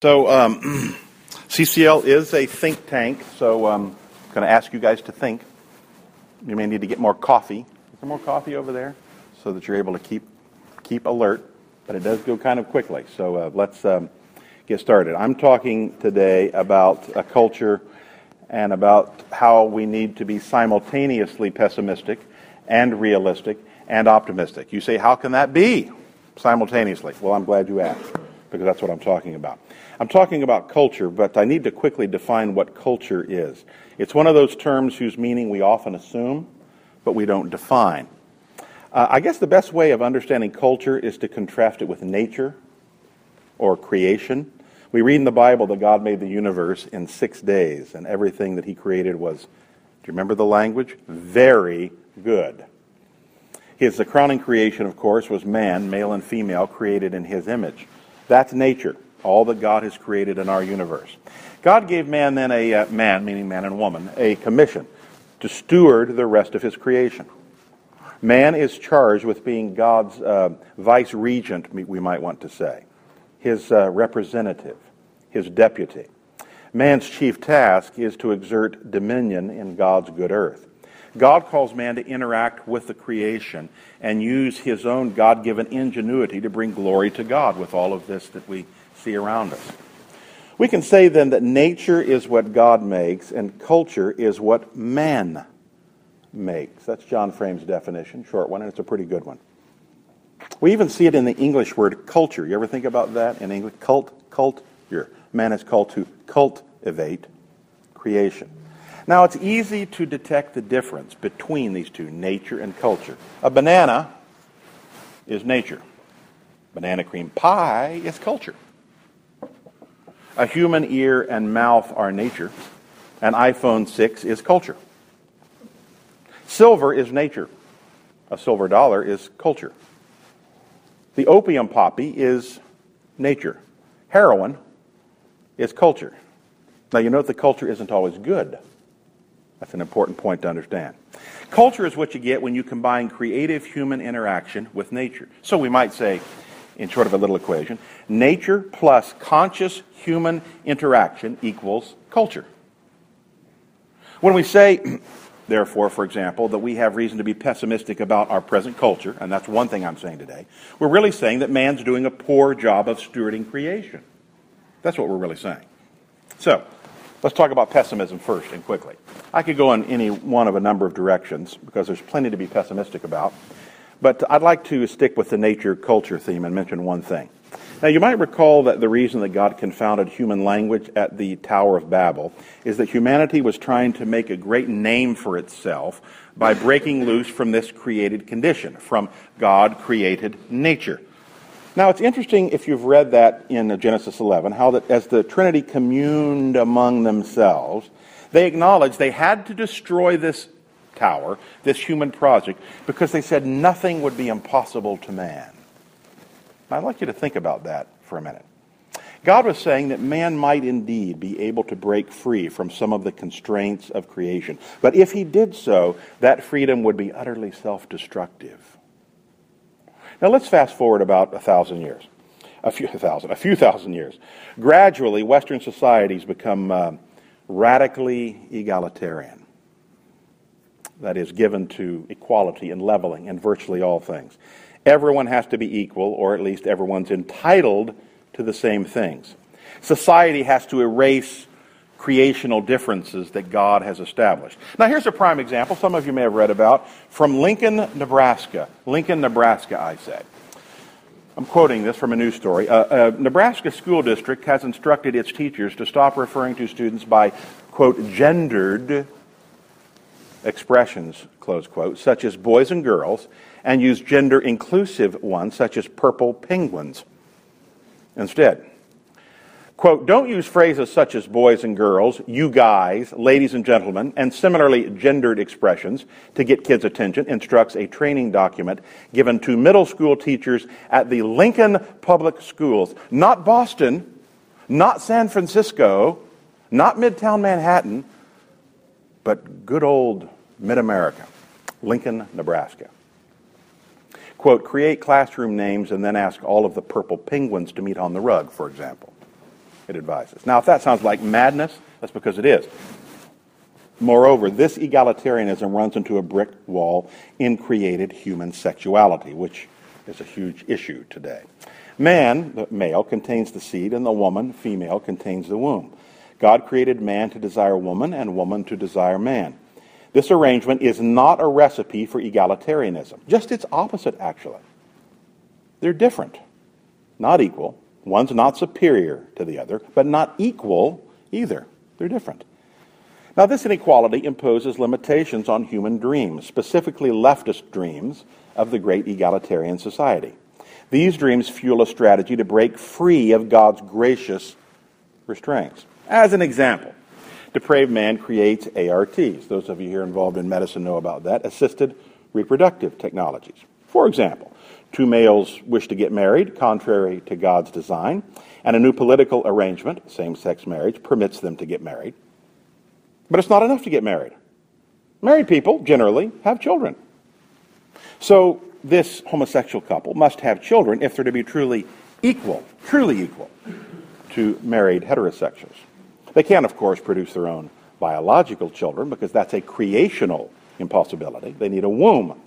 So, um, CCL is a think tank, so I'm um, going to ask you guys to think. You may need to get more coffee. Is there more coffee over there? So that you're able to keep, keep alert, but it does go kind of quickly. So uh, let's um, get started. I'm talking today about a culture and about how we need to be simultaneously pessimistic and realistic and optimistic. You say, how can that be simultaneously? Well, I'm glad you asked because that's what I'm talking about. I'm talking about culture, but I need to quickly define what culture is. It's one of those terms whose meaning we often assume, but we don't define. Uh, I guess the best way of understanding culture is to contrast it with nature or creation. We read in the Bible that God made the universe in six days, and everything that He created was, do you remember the language? Very good. His the crowning creation, of course, was man, male and female, created in His image. That's nature all that God has created in our universe. God gave man then a uh, man, meaning man and woman, a commission to steward the rest of his creation. Man is charged with being God's uh, vice regent, we might want to say, his uh, representative, his deputy. Man's chief task is to exert dominion in God's good earth. God calls man to interact with the creation and use his own God given ingenuity to bring glory to God with all of this that we see around us. We can say then that nature is what God makes and culture is what man makes. That's John Frame's definition, short one, and it's a pretty good one. We even see it in the English word culture. You ever think about that in English? Cult, cult, your man is called to cultivate creation. Now, it's easy to detect the difference between these two, nature and culture. A banana is nature. Banana cream pie is culture. A human ear and mouth are nature. An iPhone 6 is culture. Silver is nature. A silver dollar is culture. The opium poppy is nature. Heroin is culture. Now, you note the culture isn't always good. That's an important point to understand. Culture is what you get when you combine creative human interaction with nature. So we might say, in short of a little equation, nature plus conscious human interaction equals culture. When we say, therefore, for example, that we have reason to be pessimistic about our present culture, and that's one thing I'm saying today, we're really saying that man's doing a poor job of stewarding creation. That's what we're really saying. So, let's talk about pessimism first and quickly. I could go in any one of a number of directions because there's plenty to be pessimistic about. But I'd like to stick with the nature culture theme and mention one thing. Now, you might recall that the reason that God confounded human language at the Tower of Babel is that humanity was trying to make a great name for itself by breaking loose from this created condition, from God created nature. Now, it's interesting if you've read that in Genesis 11, how that as the Trinity communed among themselves, they acknowledged they had to destroy this tower, this human project, because they said nothing would be impossible to man. I'd like you to think about that for a minute. God was saying that man might indeed be able to break free from some of the constraints of creation. But if he did so, that freedom would be utterly self destructive. Now let's fast forward about a thousand years. A few thousand, a few thousand years. Gradually, Western societies become uh, radically egalitarian that is given to equality and leveling in virtually all things. Everyone has to be equal, or at least everyone's entitled to the same things. Society has to erase creational differences that God has established. Now, here's a prime example, some of you may have read about, from Lincoln, Nebraska. Lincoln, Nebraska, I say. I'm quoting this from a news story. A, a Nebraska school district has instructed its teachers to stop referring to students by, quote, gendered expressions, close quote, such as boys and girls, and use gender inclusive ones, such as purple penguins, instead. Quote, don't use phrases such as boys and girls, you guys, ladies and gentlemen, and similarly gendered expressions to get kids' attention, instructs a training document given to middle school teachers at the Lincoln Public Schools. Not Boston, not San Francisco, not Midtown Manhattan, but good old mid America, Lincoln, Nebraska. Quote, create classroom names and then ask all of the purple penguins to meet on the rug, for example. it advises. Now, if that sounds like madness, that's because it is. Moreover, this egalitarianism runs into a brick wall in created human sexuality, which is a huge issue today. Man, the male, contains the seed, and the woman, female, contains the womb. God created man to desire woman and woman to desire man. This arrangement is not a recipe for egalitarianism, just its opposite, actually. They're different, not equal. One's not superior to the other, but not equal either. They're different. Now, this inequality imposes limitations on human dreams, specifically leftist dreams of the great egalitarian society. These dreams fuel a strategy to break free of God's gracious restraints. As an example, depraved man creates ARTs. Those of you here involved in medicine know about that, assisted reproductive technologies. For example, two males wish to get married, contrary to God's design, and a new political arrangement, same sex marriage, permits them to get married. But it's not enough to get married. Married people generally have children. So this homosexual couple must have children if they're to be truly equal, truly equal to married heterosexuals. They can, of course, produce their own biological children because that's a creational impossibility. They need a womb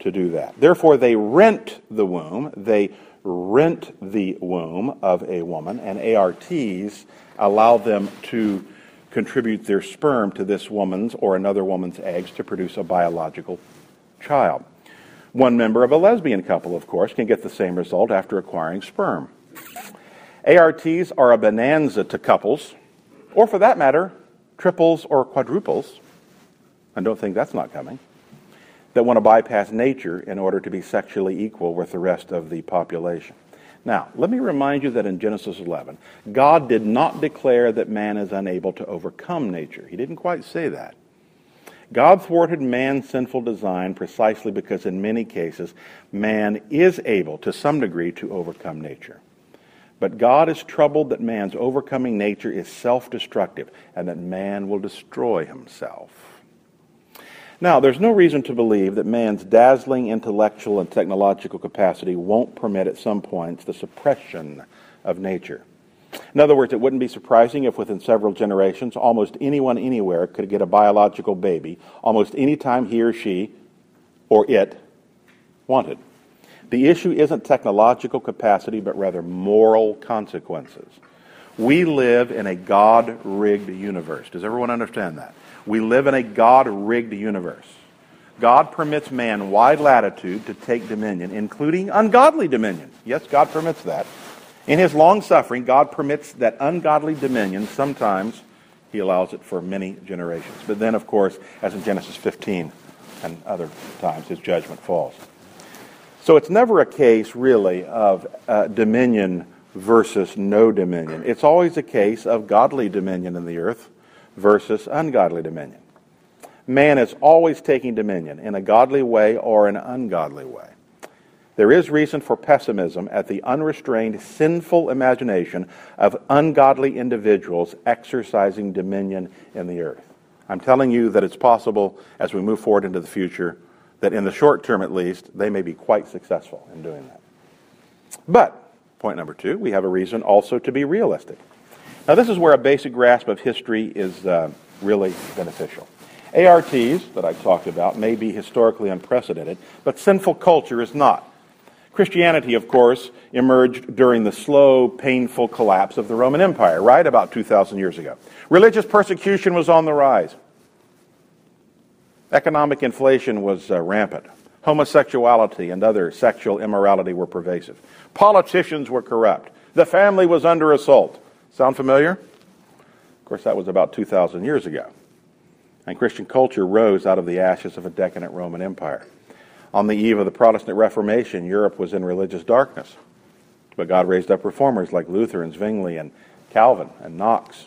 to do that. Therefore, they rent the womb. They rent the womb of a woman, and ARTs allow them to contribute their sperm to this woman's or another woman's eggs to produce a biological child. One member of a lesbian couple, of course, can get the same result after acquiring sperm. ARTs are a bonanza to couples, or for that matter, triples or quadruples. I don't think that's not coming. That want to bypass nature in order to be sexually equal with the rest of the population. Now, let me remind you that in Genesis 11, God did not declare that man is unable to overcome nature. He didn't quite say that. God thwarted man's sinful design precisely because, in many cases, man is able, to some degree, to overcome nature. But God is troubled that man's overcoming nature is self destructive and that man will destroy himself. Now, there's no reason to believe that man's dazzling intellectual and technological capacity won't permit at some points the suppression of nature. In other words, it wouldn't be surprising if within several generations, almost anyone anywhere could get a biological baby almost any time he or she or it wanted. The issue isn't technological capacity, but rather moral consequences. We live in a God rigged universe. Does everyone understand that? We live in a God rigged universe. God permits man wide latitude to take dominion, including ungodly dominion. Yes, God permits that. In his long suffering, God permits that ungodly dominion. Sometimes he allows it for many generations. But then, of course, as in Genesis 15 and other times, his judgment falls. So it's never a case, really, of uh, dominion versus no dominion. It's always a case of godly dominion in the earth versus ungodly dominion. Man is always taking dominion in a godly way or an ungodly way. There is reason for pessimism at the unrestrained, sinful imagination of ungodly individuals exercising dominion in the earth. I'm telling you that it's possible as we move forward into the future that in the short term at least, they may be quite successful in doing that. But, point number two, we have a reason also to be realistic. Now, this is where a basic grasp of history is uh, really beneficial. ARTs that I talked about may be historically unprecedented, but sinful culture is not. Christianity, of course, emerged during the slow, painful collapse of the Roman Empire, right? About 2,000 years ago. Religious persecution was on the rise. Economic inflation was uh, rampant. Homosexuality and other sexual immorality were pervasive. Politicians were corrupt. The family was under assault. Sound familiar? Of course, that was about 2,000 years ago. And Christian culture rose out of the ashes of a decadent Roman Empire. On the eve of the Protestant Reformation, Europe was in religious darkness. But God raised up reformers like Luther and Zwingli and Calvin and Knox.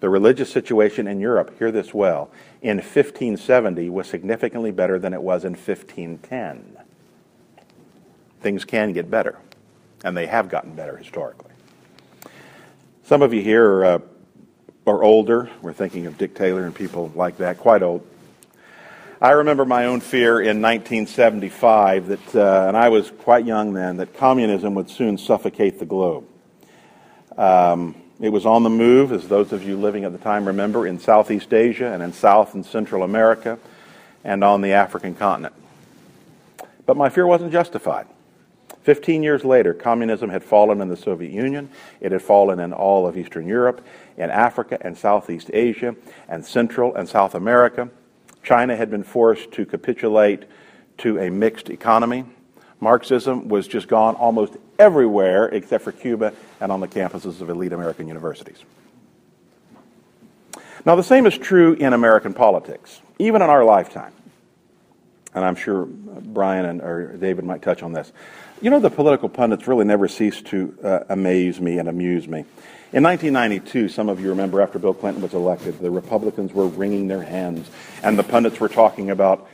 The religious situation in Europe, hear this well, in 1570 was significantly better than it was in 1510. Things can get better, and they have gotten better historically. Some of you here are, uh, are older. We're thinking of Dick Taylor and people like that, quite old. I remember my own fear in 1975 that, uh, and I was quite young then, that communism would soon suffocate the globe. Um, it was on the move, as those of you living at the time remember, in Southeast Asia and in South and Central America and on the African continent. But my fear wasn't justified. Fifteen years later, communism had fallen in the Soviet Union. It had fallen in all of Eastern Europe, in Africa and Southeast Asia, and Central and South America. China had been forced to capitulate to a mixed economy. Marxism was just gone almost everywhere except for Cuba and on the campuses of elite American universities. Now, the same is true in American politics, even in our lifetime. And I'm sure Brian and, or David might touch on this. You know, the political pundits really never cease to uh, amaze me and amuse me. In 1992, some of you remember after Bill Clinton was elected, the Republicans were wringing their hands, and the pundits were talking about,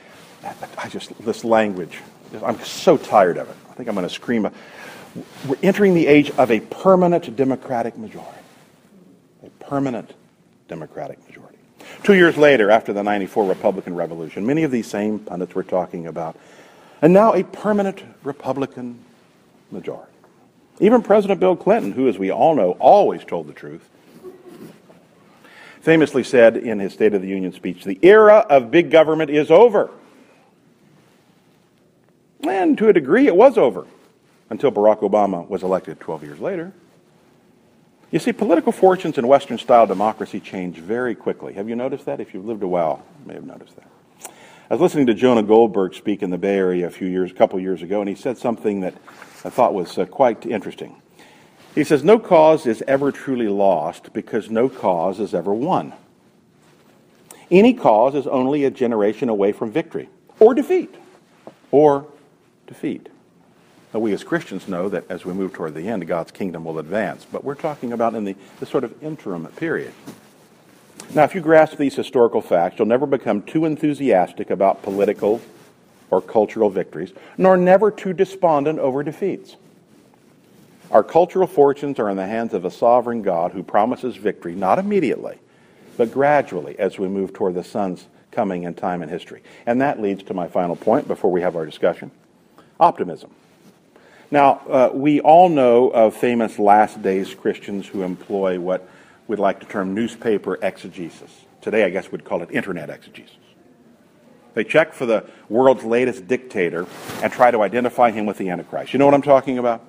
I just, this language. I'm so tired of it. I think I'm going to scream. We're entering the age of a permanent Democratic majority. A permanent Democratic majority. Two years later, after the 94 Republican Revolution, many of these same pundits were talking about and now a permanent Republican majority. Even President Bill Clinton, who, as we all know, always told the truth, famously said in his State of the Union speech, The era of big government is over. And to a degree, it was over until Barack Obama was elected 12 years later. You see, political fortunes in Western style democracy change very quickly. Have you noticed that? If you've lived a while, you may have noticed that. I was listening to Jonah Goldberg speak in the Bay Area a few years, a couple years ago, and he said something that I thought was uh, quite interesting. He says, No cause is ever truly lost because no cause is ever won. Any cause is only a generation away from victory or defeat. Or defeat. Now, we as Christians know that as we move toward the end, God's kingdom will advance, but we're talking about in the, the sort of interim period. Now, if you grasp these historical facts, you'll never become too enthusiastic about political or cultural victories, nor never too despondent over defeats. Our cultural fortunes are in the hands of a sovereign God who promises victory not immediately, but gradually as we move toward the Son's coming in time and history. And that leads to my final point before we have our discussion optimism. Now, uh, we all know of famous last days Christians who employ what we'd like to term newspaper exegesis. Today, I guess we'd call it internet exegesis. They check for the world's latest dictator and try to identify him with the Antichrist. You know what I'm talking about?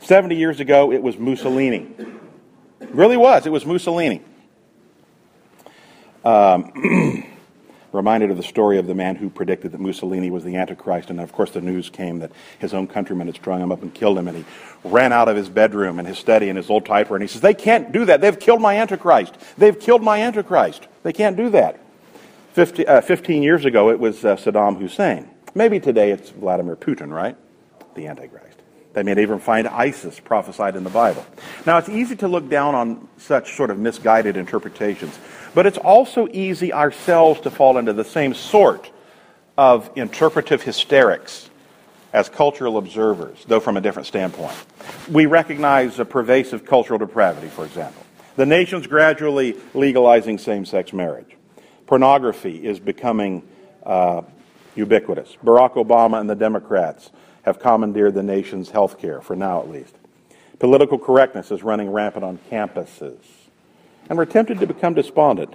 70 years ago, it was Mussolini. It really was. It was Mussolini. Um, reminded of the story of the man who predicted that Mussolini was the Antichrist. And of course, the news came that his own countrymen had strung him up and killed him. And he ran out of his bedroom and his study and his old typewriter. And he says, They can't do that. They've killed my Antichrist. They've killed my Antichrist. They can't do that. 50, uh, 15 years ago, it was uh, Saddam Hussein. Maybe today it's Vladimir Putin, right? The Antichrist. They may even find ISIS prophesied in the Bible. Now, it's easy to look down on such sort of misguided interpretations, but it's also easy ourselves to fall into the same sort of interpretive hysterics as cultural observers, though from a different standpoint. We recognize a pervasive cultural depravity, for example. The nation's gradually legalizing same sex marriage. Pornography is becoming uh, ubiquitous. Barack Obama and the Democrats have commandeered the nation's health care, for now at least. Political correctness is running rampant on campuses. And we're tempted to become despondent.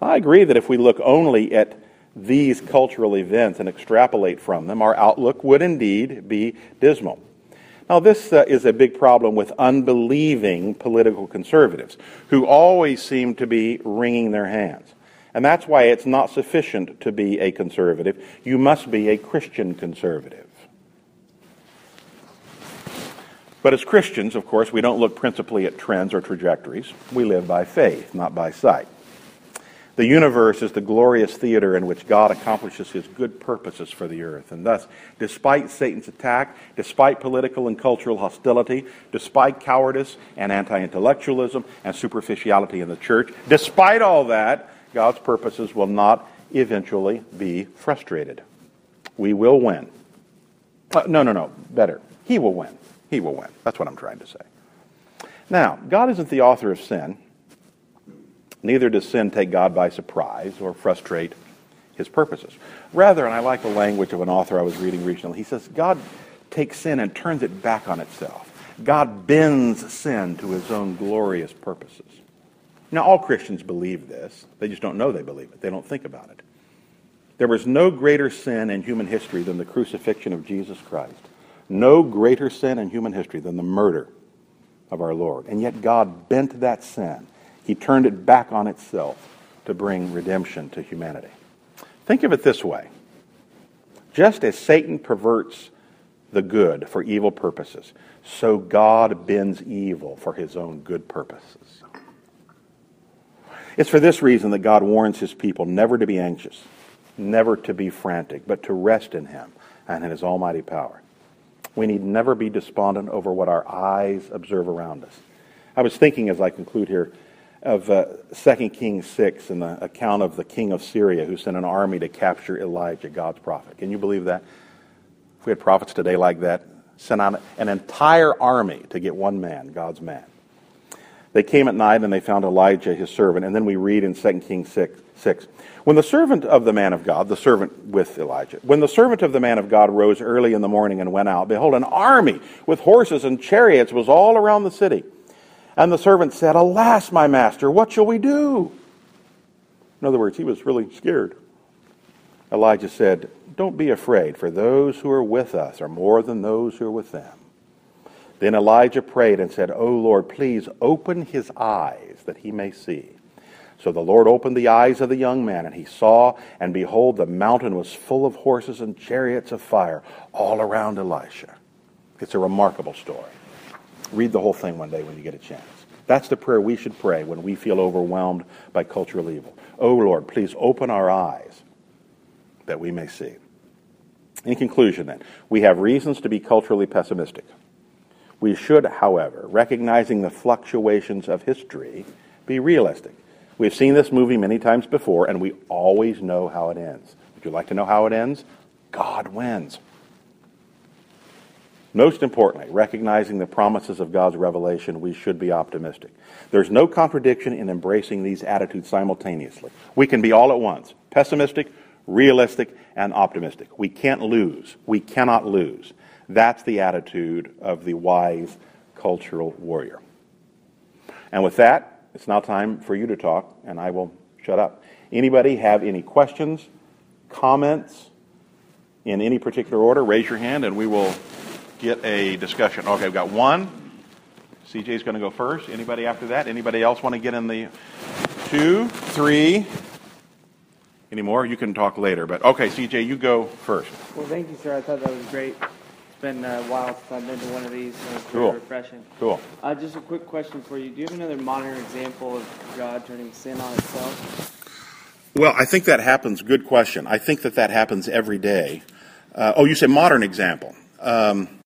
I agree that if we look only at these cultural events and extrapolate from them, our outlook would indeed be dismal. Now, this uh, is a big problem with unbelieving political conservatives who always seem to be wringing their hands. And that's why it's not sufficient to be a conservative. You must be a Christian conservative. But as Christians, of course, we don't look principally at trends or trajectories. We live by faith, not by sight. The universe is the glorious theater in which God accomplishes his good purposes for the earth. And thus, despite Satan's attack, despite political and cultural hostility, despite cowardice and anti intellectualism and superficiality in the church, despite all that, God's purposes will not eventually be frustrated. We will win. Uh, no, no, no. Better. He will win he will win. That's what I'm trying to say. Now, God isn't the author of sin. Neither does sin take God by surprise or frustrate his purposes. Rather, and I like the language of an author I was reading recently, he says God takes sin and turns it back on itself. God bends sin to his own glorious purposes. Now, all Christians believe this. They just don't know they believe it. They don't think about it. There was no greater sin in human history than the crucifixion of Jesus Christ. No greater sin in human history than the murder of our Lord. And yet God bent that sin. He turned it back on itself to bring redemption to humanity. Think of it this way. Just as Satan perverts the good for evil purposes, so God bends evil for his own good purposes. It's for this reason that God warns his people never to be anxious, never to be frantic, but to rest in him and in his almighty power. We need never be despondent over what our eyes observe around us. I was thinking as I conclude here of uh, 2 Kings 6 and the account of the king of Syria who sent an army to capture Elijah, God's prophet. Can you believe that? If we had prophets today like that, sent out an entire army to get one man, God's man. They came at night and they found Elijah, his servant. And then we read in 2 Kings 6, 6. When the servant of the man of God, the servant with Elijah, when the servant of the man of God rose early in the morning and went out, behold, an army with horses and chariots was all around the city. And the servant said, Alas, my master, what shall we do? In other words, he was really scared. Elijah said, Don't be afraid, for those who are with us are more than those who are with them. Then Elijah prayed and said, O Lord, please open his eyes that he may see. So the Lord opened the eyes of the young man, and he saw, and behold, the mountain was full of horses and chariots of fire all around Elisha. It's a remarkable story. Read the whole thing one day when you get a chance. That's the prayer we should pray when we feel overwhelmed by cultural evil. Oh Lord, please open our eyes that we may see. In conclusion, then, we have reasons to be culturally pessimistic. We should, however, recognizing the fluctuations of history, be realistic. We've seen this movie many times before, and we always know how it ends. Would you like to know how it ends? God wins. Most importantly, recognizing the promises of God's revelation, we should be optimistic. There's no contradiction in embracing these attitudes simultaneously. We can be all at once pessimistic, realistic, and optimistic. We can't lose. We cannot lose. That's the attitude of the wise cultural warrior. And with that, it's now time for you to talk, and I will shut up. Anybody have any questions, comments in any particular order? Raise your hand, and we will get a discussion. Okay, we've got one. CJ's going to go first. Anybody after that? Anybody else want to get in the two, three? Any more? You can talk later. But okay, CJ, you go first. Well, thank you, sir. I thought that was great. It's been a while since I've been to one of these, so it's Cool. refreshing. Cool. Uh, just a quick question for you. Do you have another modern example of God turning sin on itself? Well, I think that happens. Good question. I think that that happens every day. Uh, oh, you say modern example. Um,